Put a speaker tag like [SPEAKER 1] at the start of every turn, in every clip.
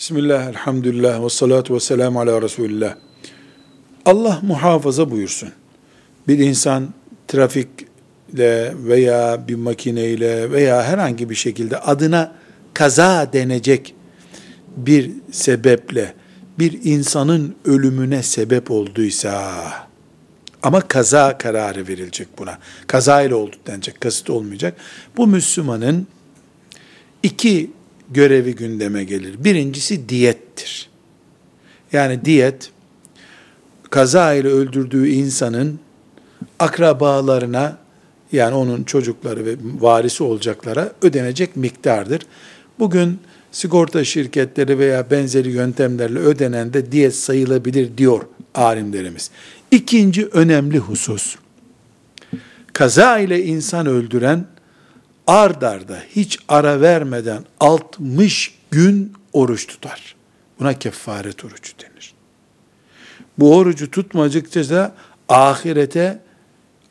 [SPEAKER 1] Bismillah, elhamdülillah, ve salatu ve selamu ala Resulillah. Allah muhafaza buyursun. Bir insan trafikle veya bir makineyle veya herhangi bir şekilde adına kaza denecek bir sebeple bir insanın ölümüne sebep olduysa ama kaza kararı verilecek buna. Kaza ile oldu denecek, kasıt olmayacak. Bu Müslümanın iki görevi gündeme gelir. Birincisi diyettir. Yani diyet, kaza ile öldürdüğü insanın akrabalarına, yani onun çocukları ve varisi olacaklara ödenecek miktardır. Bugün sigorta şirketleri veya benzeri yöntemlerle ödenen de diyet sayılabilir diyor alimlerimiz. İkinci önemli husus, kaza ile insan öldüren, ard arda hiç ara vermeden 60 gün oruç tutar. Buna kefaret orucu denir. Bu orucu tutmadıkça da ahirete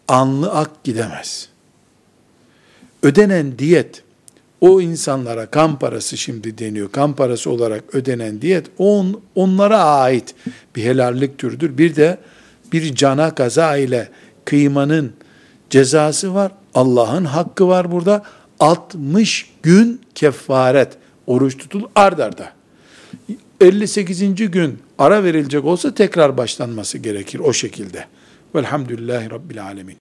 [SPEAKER 1] anlı ak gidemez. Ödenen diyet, o insanlara kan parası şimdi deniyor, kan parası olarak ödenen diyet, on, onlara ait bir helallik türüdür. Bir de bir cana kaza ile kıymanın cezası var. Allah'ın hakkı var burada. 60 gün kefaret oruç tutul ard arda. 58. gün ara verilecek olsa tekrar başlanması gerekir o şekilde. Velhamdülillahi Rabbil Alemin.